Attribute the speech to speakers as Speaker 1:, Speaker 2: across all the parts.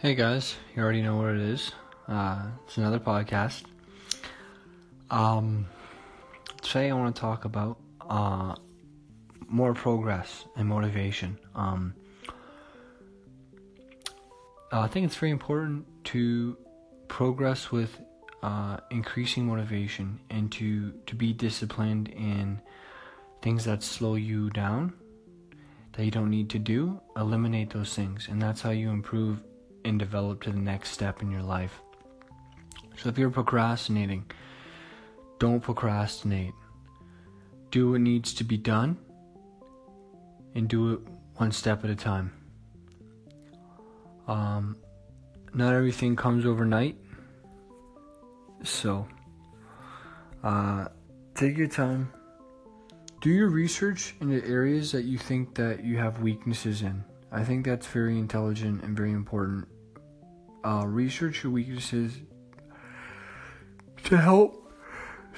Speaker 1: Hey guys, you already know what it is. Uh, it's another podcast. Um, today I want to talk about uh, more progress and motivation. Um, uh, I think it's very important to progress with uh, increasing motivation and to to be disciplined in things that slow you down that you don't need to do. Eliminate those things, and that's how you improve and develop to the next step in your life. So if you're procrastinating, don't procrastinate. Do what needs to be done and do it one step at a time. Um, not everything comes overnight. So, uh, take your time. Do your research in the areas that you think that you have weaknesses in. I think that's very intelligent and very important. Uh, research your weaknesses to help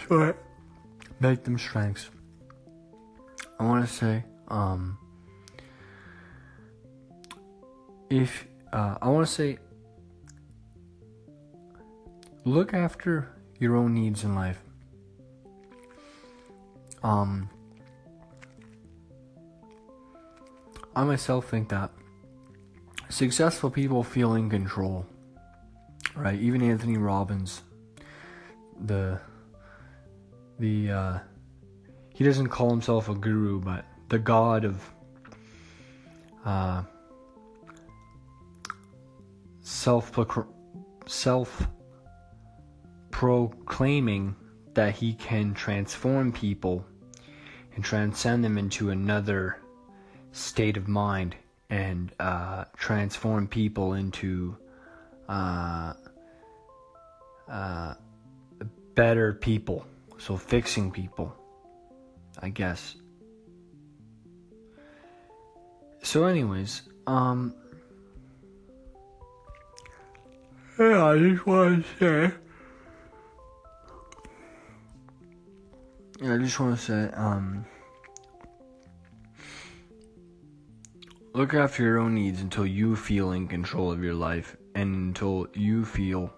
Speaker 1: sorry, make them strengths. I want to say, um, if uh, I want to say, look after your own needs in life. Um, I myself think that successful people feel in control, right? Even Anthony Robbins, the the uh, he doesn't call himself a guru, but the god of uh, self self proclaiming that he can transform people and transcend them into another state of mind and uh, transform people into uh, uh, better people. So fixing people, I guess. So, anyways, um, yeah, I just want to say. Yeah, I just want to say, um, look after your own needs until you feel in control of your life and until you feel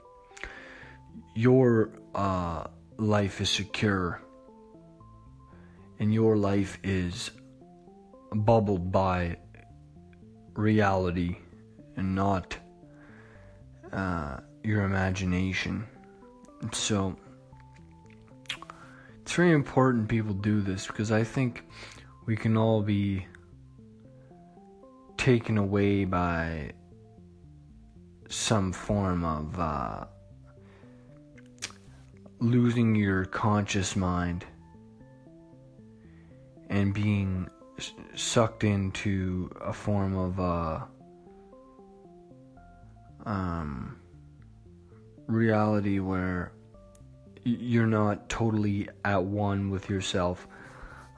Speaker 1: your uh, life is secure and your life is bubbled by reality and not uh, your imagination. So it's very important people do this because I think we can all be taken away by some form of uh, losing your conscious mind and being sucked into a form of uh, um, reality where you're not totally at one with yourself.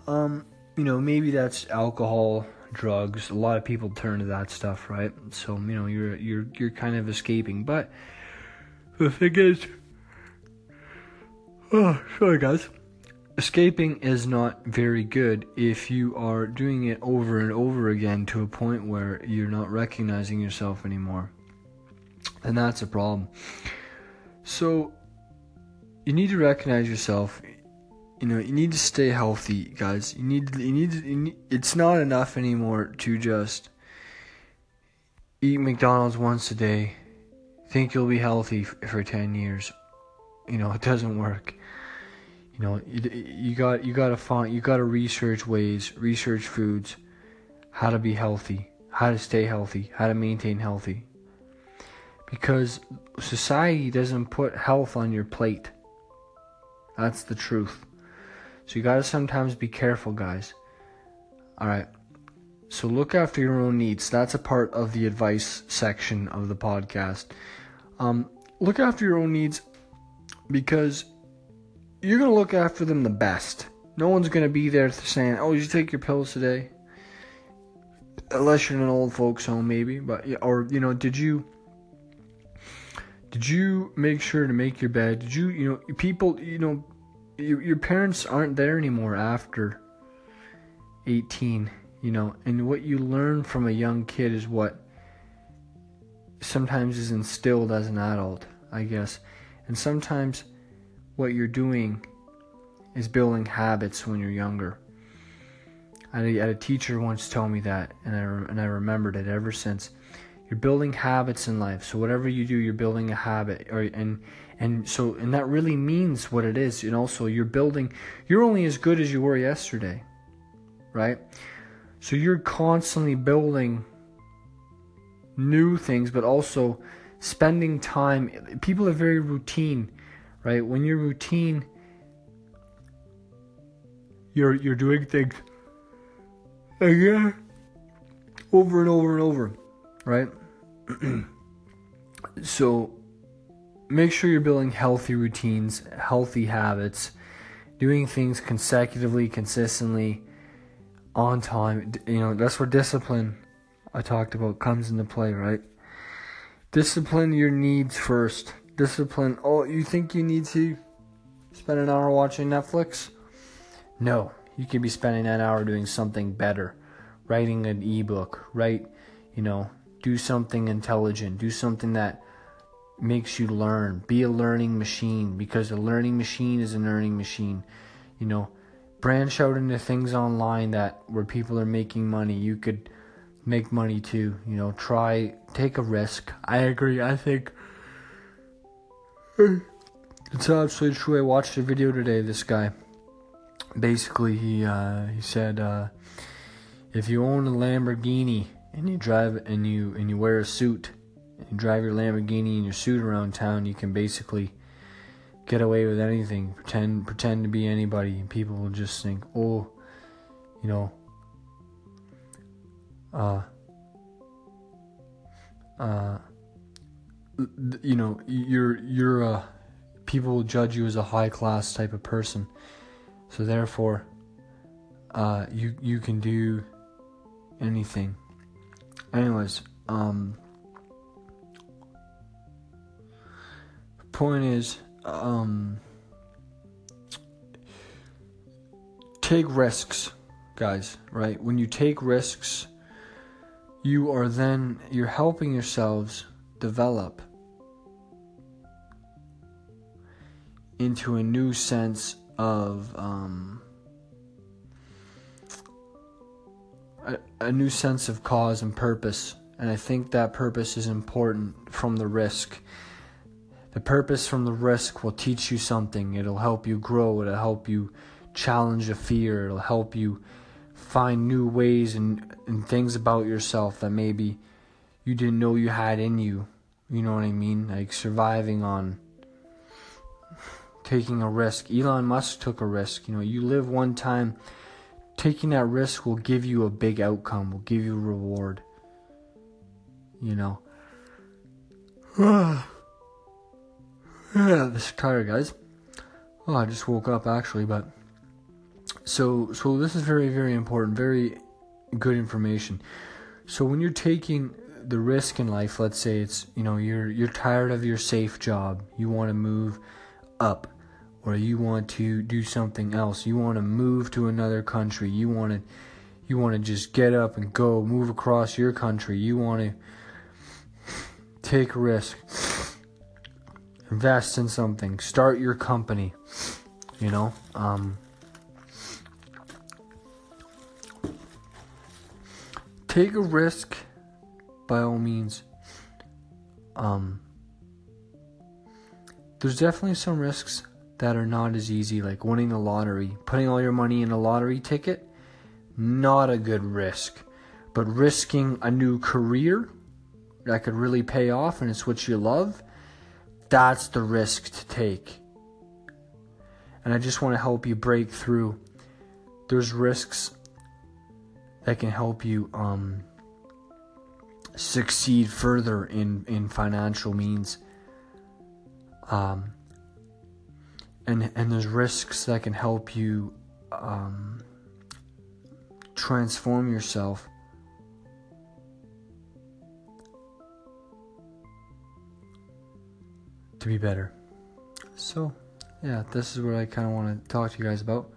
Speaker 1: Um, you know, maybe that's alcohol drugs. A lot of people turn to that stuff, right? So you know you're you're you're kind of escaping. But the thing is, oh sorry guys, escaping is not very good if you are doing it over and over again to a point where you're not recognizing yourself anymore, and that's a problem. So you need to recognize yourself. You know you need to stay healthy guys. You need you need, you need it's not enough anymore to just eat mcdonald's once a day. Think you'll be healthy for 10 years. You know it doesn't work you know you, you got you got to find you got to research ways research foods how to be healthy how to stay healthy how to maintain healthy because society doesn't put health on your plate that's the truth so you gotta sometimes be careful, guys. Alright. So look after your own needs. That's a part of the advice section of the podcast. Um, look after your own needs because you're gonna look after them the best. No one's gonna be there saying, "Oh, you take your pills today?" Unless you're in an old folks' home, maybe. But or you know, did you did you make sure to make your bed? Did you you know people you know your, your parents aren't there anymore after 18 you know and what you learn from a young kid is what sometimes is instilled as an adult, I guess. And sometimes what you're doing is building habits when you're younger. I had a teacher once tell me that, and I and I remembered it ever since. You're building habits in life, so whatever you do, you're building a habit, or and and so and that really means what it is. And also, you're building. You're only as good as you were yesterday, right? So you're constantly building new things, but also spending time. People are very routine, right? When you're routine, you're you're doing things again over and over and over, right? so make sure you're building healthy routines, healthy habits, doing things consecutively, consistently, on time. You know, that's where discipline I talked about comes into play, right? Discipline your needs first. Discipline, oh, you think you need to spend an hour watching Netflix? No, you could be spending that hour doing something better. Writing an ebook, write, you know, do something intelligent, do something that makes you learn. Be a learning machine because a learning machine is a learning machine. You know, branch out into things online that where people are making money. You could make money too. You know, try take a risk. I agree. I think it's absolutely true. I watched a video today. This guy, basically, he uh, he said, uh, if you own a Lamborghini and you drive and you and you wear a suit, and you drive your Lamborghini and your suit around town, you can basically get away with anything. Pretend pretend to be anybody, and people will just think, oh, you know uh, uh, you know, you're you're a people will judge you as a high class type of person, so therefore, uh, you you can do anything. Anyways, um, point is, um, take risks, guys. Right when you take risks you are then you're helping yourselves develop into a new sense of um, a, a new sense of cause and purpose. And i think that purpose is important from the risk. The purpose from the risk will teach you something. It'll help you grow. It'll help you challenge a fear. It'll help you find new ways and, and things about yourself that maybe you didn't know you had in you. You know what I mean? Like surviving on taking a risk. Elon Musk took a risk. You know, you live one time. Taking that risk will give you a big outcome, will give you a reward. You know. yeah, this is tired, guys. Oh, I just woke up actually, but so, so this is very, very important, very good information. So when you're taking the risk in life, let's say it's you know you're you're tired of your safe job, you want to move up, or you want to do something else, you want to move to another country, you want to you want to just get up and go, move across your country, you want to take risk, invest in something, start your company, you know. Um, take a risk by all means. Um, there's definitely some risks that are not as easy, like winning the lottery. Putting all your money in a lottery ticket, not a good risk. But risking a new career that could really pay off and it's what you love, that's the risk to take. And I just want to help you break through. There's risks that can help you um, succeed further in, in financial means. Um, and, and there's risks that can help you um, transform yourself. To be better. So, yeah, this is what I kind of want to talk to you guys about.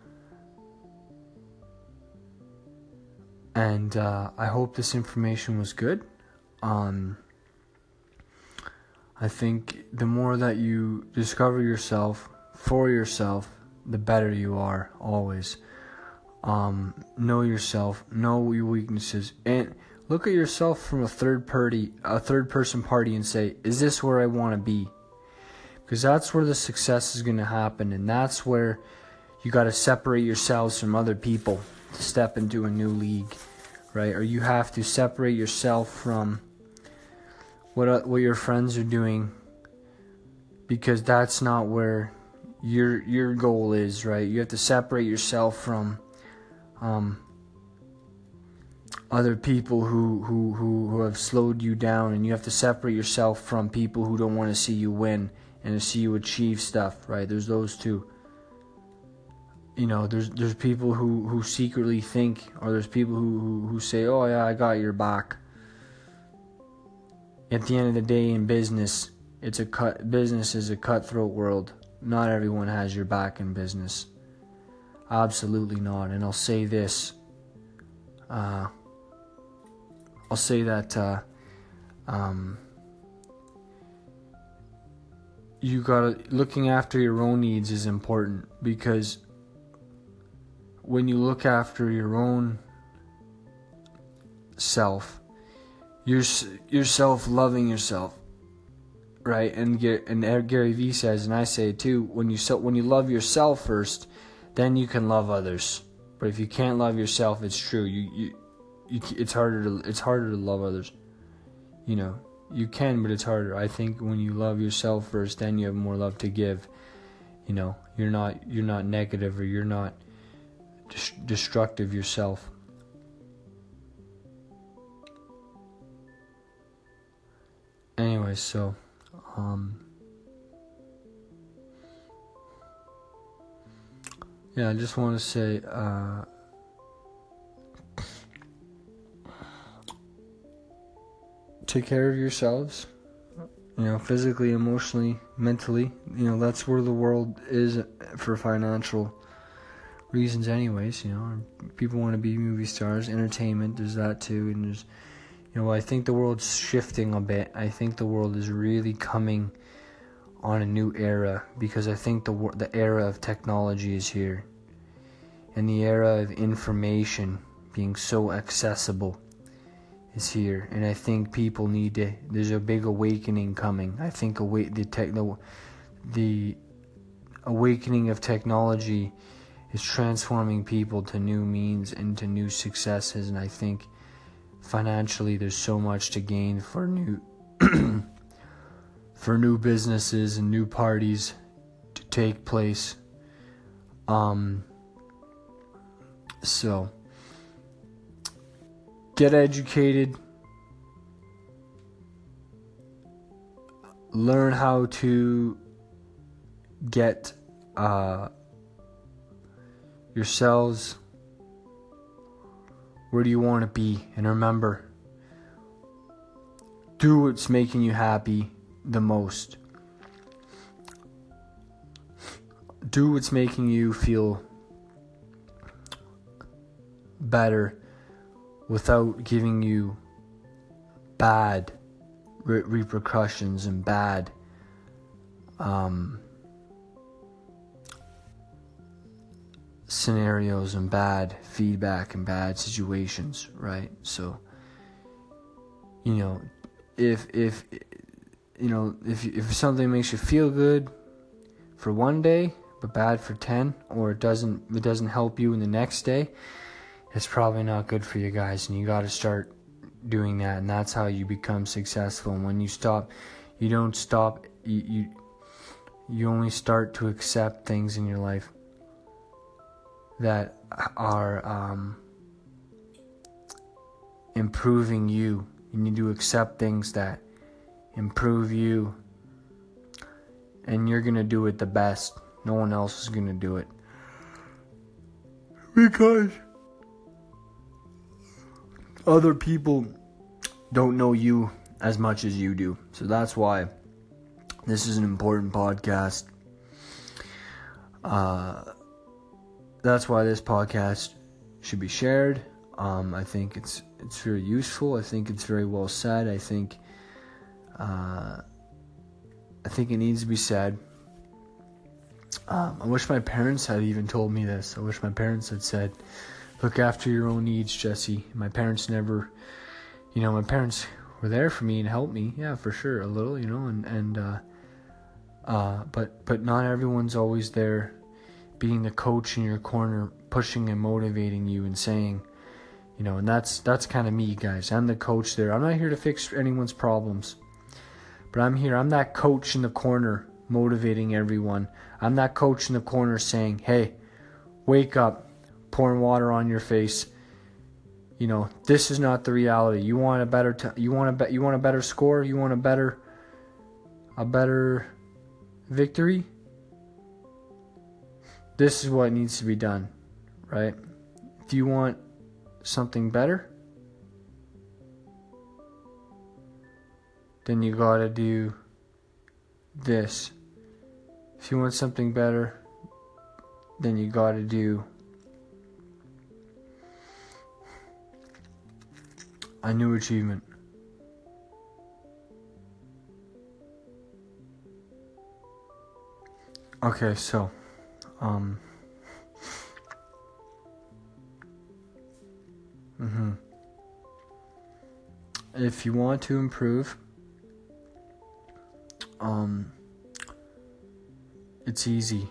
Speaker 1: and uh, I hope this information was good. Um, I think the more that you discover yourself for yourself, the better you are always. Um, know yourself, know your weaknesses, and look at yourself from a third party, a third person party, and say, "Is this where I want to be?" Because that's where the success is going to happen, and that's where you got to separate yourselves from other people to step into a new league, right? Or you have to separate yourself from what uh, what your friends are doing because that's not where your your goal is, right? You have to separate yourself from um, other people who, who, who, who have slowed you down, and you have to separate yourself from people who don't want to see you win and to see you achieve stuff, right? There's those two. You know, there's there's people who, who secretly think, or there's people who, who, who say, "Oh yeah, I got your back." At the end of the day, in business, it's a cut. Business is a cutthroat world. Not everyone has your back in business. Absolutely not. And I'll say this. Uh, I'll say that uh, um, you gotta looking after your own needs is important because when you look after your own self, you're yourself loving yourself, right? And and Gary Vee says, and I say too, when you so when you love yourself first, then you can love others. But if you can't love yourself, it's true. You you, you it's harder to it's harder to love others. You know, you can, but it's harder. I think when you love yourself first, then you have more love to give. You know, you're not you're not negative or you're not destructive yourself. Anyway, so um yeah, I just want to say uh take care of yourselves you know physically emotionally mentally you know that's where the world is for financial reasons anyways you know people want to be movie stars entertainment there's that too and there's you know i think the world's shifting a bit i think the world is really coming on a new era because i think the the era of technology is here and the era of information being so accessible is here, and I think people need to. There's a big awakening coming. I think the techno, the awakening of technology is transforming people to new means and to new successes, and I think financially there's so much to gain for new for new businesses and new parties to take place. Um. So get educated, learn how to get uh, yourselves where do you want to be? And remember do what's making you happy the most. Do what's making you feel better without giving you bad re- repercussions and bad um, scenarios and bad feedback and bad situations, right? So, you know, if if you know if if something makes you feel good for one day but bad for 10 or it doesn't it doesn't help you in the next day it's probably not good for you guys and you got to start doing that and that's how you become successful and when you stop you don't stop you, you you only start to accept things in your life that are um, improving you you need to accept things that improve you and you're gonna do it the best no one else is gonna do it because other people don't know you as much as you do. So that's why this is an important podcast. Uh, that's why this podcast should be shared. Um, I think it's it's very useful. I think it's very well said. I think uh, I think it needs to be said. Um, I wish my parents had even told me this. I wish my parents had said, "Look after your own needs, Jesse." My parents never, you know, my parents were there for me and helped me. Yeah, for sure, a little, you know, and and uh, uh, but but not everyone's always there, being the coach in your corner, pushing and motivating you and saying, you know, and that's that's kind of me, guys. I'm the coach there. I'm not here to fix anyone's problems. But I'm here. I'm that coach in the corner motivating everyone. I'm that coach in the corner saying, "Hey, wake up, pouring water on your face. You know, this is not the reality. You want a better t- you want a be- you want a better score, you want a better a better victory? This is what needs to be done, right? If you want something better? then you gotta do this. If you want something better, then you gotta do a new achievement. Okay, so, um, mm-hmm. If you want to improve, um, it's easy,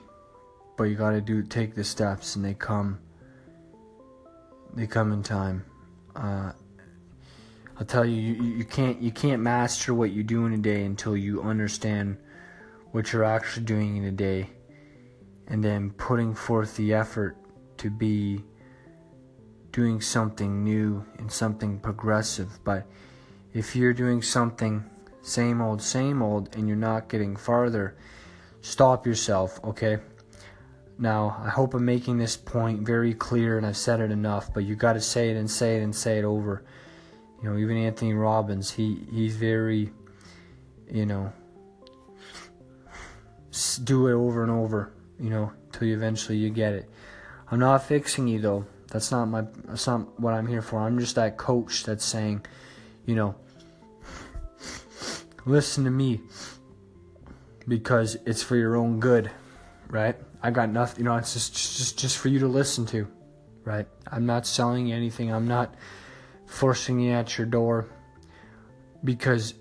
Speaker 1: but you gotta do take the steps, and they come. They come in time. Uh, I'll tell you, you, you can't you can't master what you do in a day until you understand what you're actually doing in a day, and then putting forth the effort to be doing something new and something progressive. But if you're doing something same old, same old, and you're not getting farther, stop yourself, okay? Now, I hope I'm making this point very clear and I've said it enough, but you got to say it and say it and say it over. You know, even Anthony Robbins, he he's very, you know, do it over and over, you know, till you eventually you get it. I'm not fixing you though. That's not my that's not what I'm here for. I'm just that coach that's saying, you know, listen to me because it's for your own good, right? I got nothing, you know, it's just just just for you to listen to, right? I'm not selling you anything. I'm not forcing you at your door because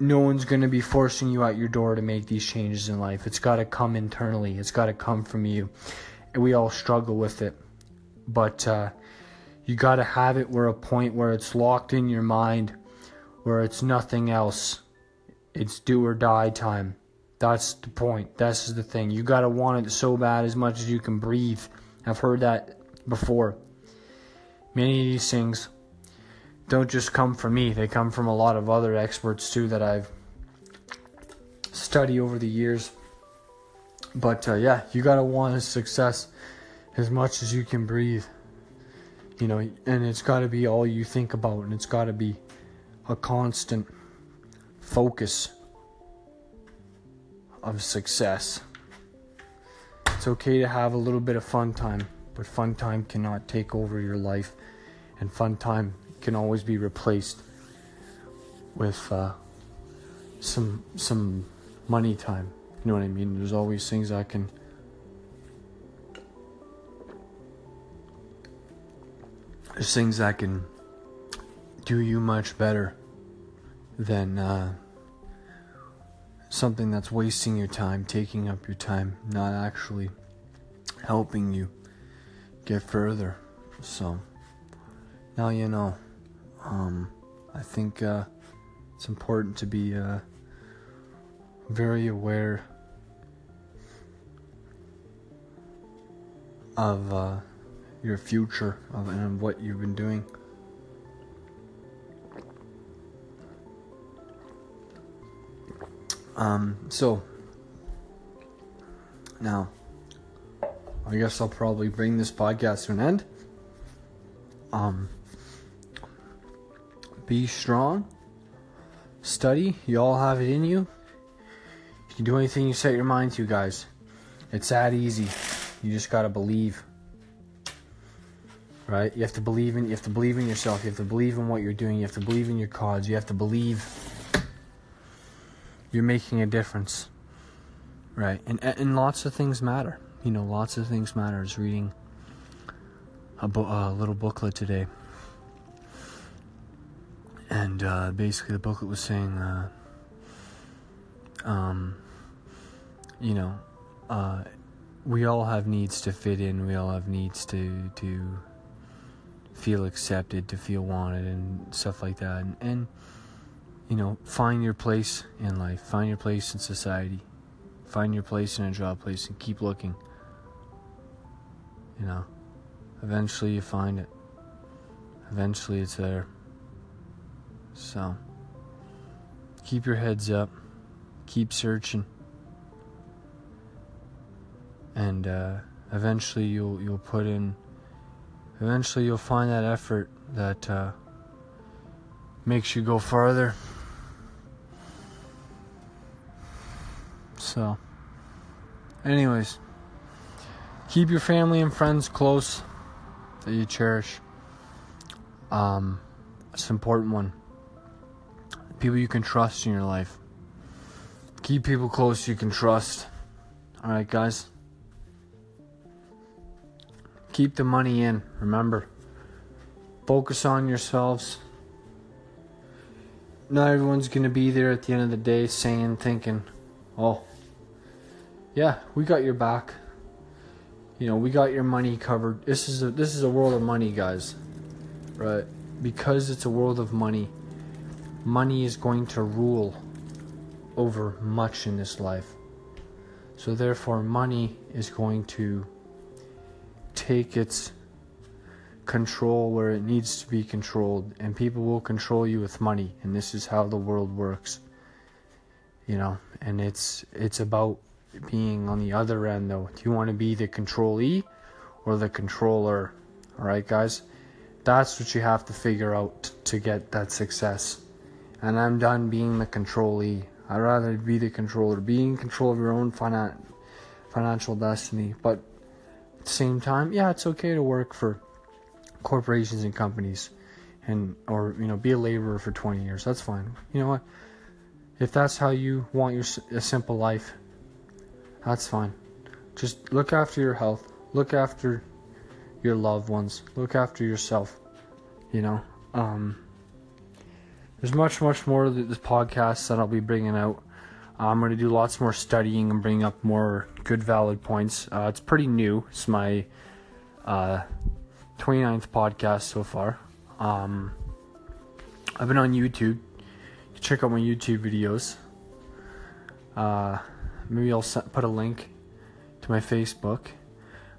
Speaker 1: no one's going to be forcing you out your door to make these changes in life. It's got to come internally. It's got to come from you. And we all struggle with it. But uh, you got to have it where a point where it's locked in your mind, where it's nothing else it's do or die time. That's the point. That's the thing. You gotta want it so bad as much as you can breathe. I've heard that before. Many of these things don't just come from me, they come from a lot of other experts too that I've studied over the years. But uh, yeah, you gotta want success as much as you can breathe. You know, and it's gotta be all you think about, and it's gotta be a constant focus of success. It's okay to have a little bit of fun time, but fun time cannot take over your life, and fun time can always be replaced with uh, some some money time. You know what I mean? There's always things I can. There's things that can do you much better than uh, something that's wasting your time, taking up your time, not actually helping you get further. So now you know. Um, I think uh, it's important to be uh, very aware of uh, your future of, and what you've been doing. Um, so now, I guess I'll probably bring this podcast to an end. Um, be strong, study. You all have it in you. You can do anything you set your mind to, guys. It's that easy. You just gotta believe. Right? You have to believe in you have to believe in yourself. You have to believe in what you're doing. You have to believe in your cause. You have to believe you're making a difference. Right? And and lots of things matter. You know, lots of things matter. I was reading a, bo- a little booklet today. And uh, basically, the booklet was saying, uh, um, you know, uh, we all have needs to fit in. We all have needs to to feel accepted, to feel wanted, and stuff like that. And, and you know, find your place in life, find your place in society, find your place in a job place, and keep looking. You know, eventually you find it. Eventually it's there. So, keep your heads up, keep searching, and uh, eventually you'll you'll put in. Eventually you'll find that effort that uh, makes you go farther. So, anyways, keep your family and friends close that you cherish. Um, it's an important one. People you can trust in your life. Keep people close you can trust. Alright, guys. Keep the money in, remember. Focus on yourselves. Not everyone's going to be there at the end of the day saying, thinking, oh, yeah, we got your back. You know, we got your money covered. This is a this is a world of money, guys. Right? Because it's a world of money. Money is going to rule over much in this life. So therefore money is going to take its control where it needs to be controlled and people will control you with money and this is how the world works you know and it's it's about being on the other end though. Do you want to be the controlee or the controller? All right, guys. That's what you have to figure out to get that success. And I'm done being the controlee. I'd rather be the controller, be in control of your own finan- financial destiny. But at the same time, yeah, it's okay to work for corporations and companies and or you know be a laborer for 20 years that's fine you know what if that's how you want your a simple life that's fine. Just look after your health. Look after your loved ones. Look after yourself. You know, um, there's much, much more of this podcast that I'll be bringing out. I'm going to do lots more studying and bring up more good, valid points. Uh, it's pretty new. It's my uh, 29th podcast so far. Um, I've been on YouTube. check out my YouTube videos. Uh, maybe I'll put a link to my Facebook.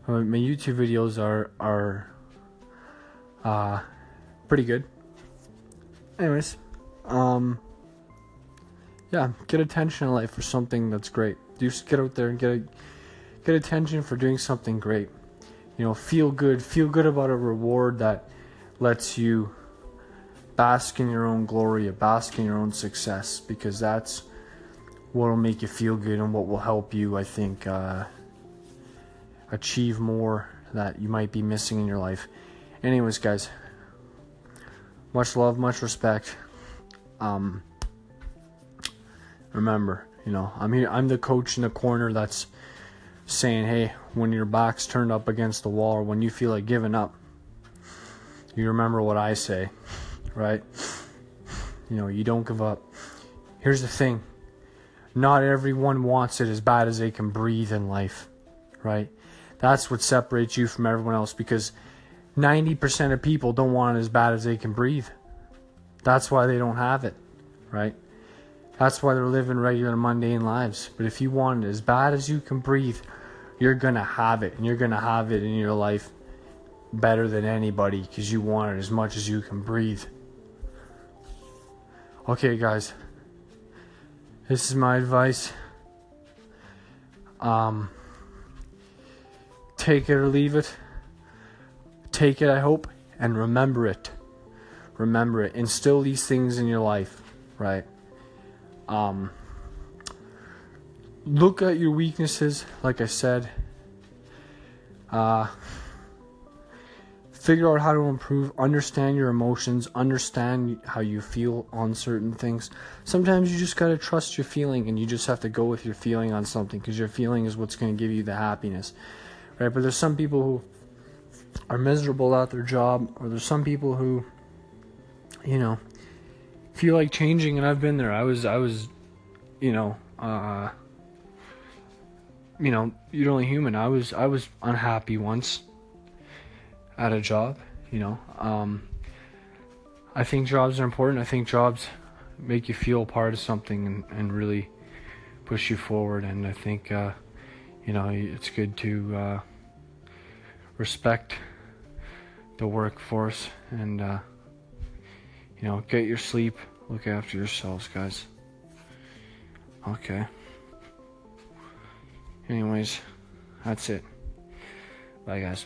Speaker 1: Uh, my YouTube videos are are uh, pretty good. Anyways, um, yeah, get attention in life for something that's great. Just get out there and get a, get attention for doing something great. You know, feel good. Feel good about a reward that lets you bask in your own glory, bask in your own success, because that's what will make you feel good and what will help you, I think, uh, achieve more that you might be missing in your life. Anyways, guys, much love, much respect. Um, remember, you know, I'm here. I'm the coach in the corner that's saying, "Hey, when your back's turned up against the wall, or when you feel like giving up, you remember what I say, right? You know, you don't give up. Here's the thing." not everyone wants it as bad as they can breathe in life, right? That's what separates you from everyone else because 90% of people don't want it as bad as they can breathe. That's why they don't have it, right? That's why they're living regular mundane lives. But if you want it as bad as you can breathe, you're going to have it and you're going to have it in your life better than anybody because you want it as much as you can breathe. Okay, guys. This is my advice. Um, take it or leave it. Take it, I hope, and remember it. Remember it. Instill these things in your life, right? Um, look at your weaknesses, like I said. Uh, figure out how to improve, understand your emotions, understand how you feel on certain things. Sometimes you just got to trust your feeling and you just have to go with your feeling on something because your feeling is what's going to give you the happiness. Right? But there's some people who are miserable at their job or there's some people who you know feel like changing and I've been there. I was I was you know, uh you know, you're only human. I was I was unhappy once at a job, you know. Um, I think jobs are important. I think jobs make you feel part of something and, and really push you forward. And I think, uh, you know, it's good to uh, respect the workforce and, uh, you know, get your sleep, look after yourselves, guys. Okay. Anyways, that's it. Bye, guys.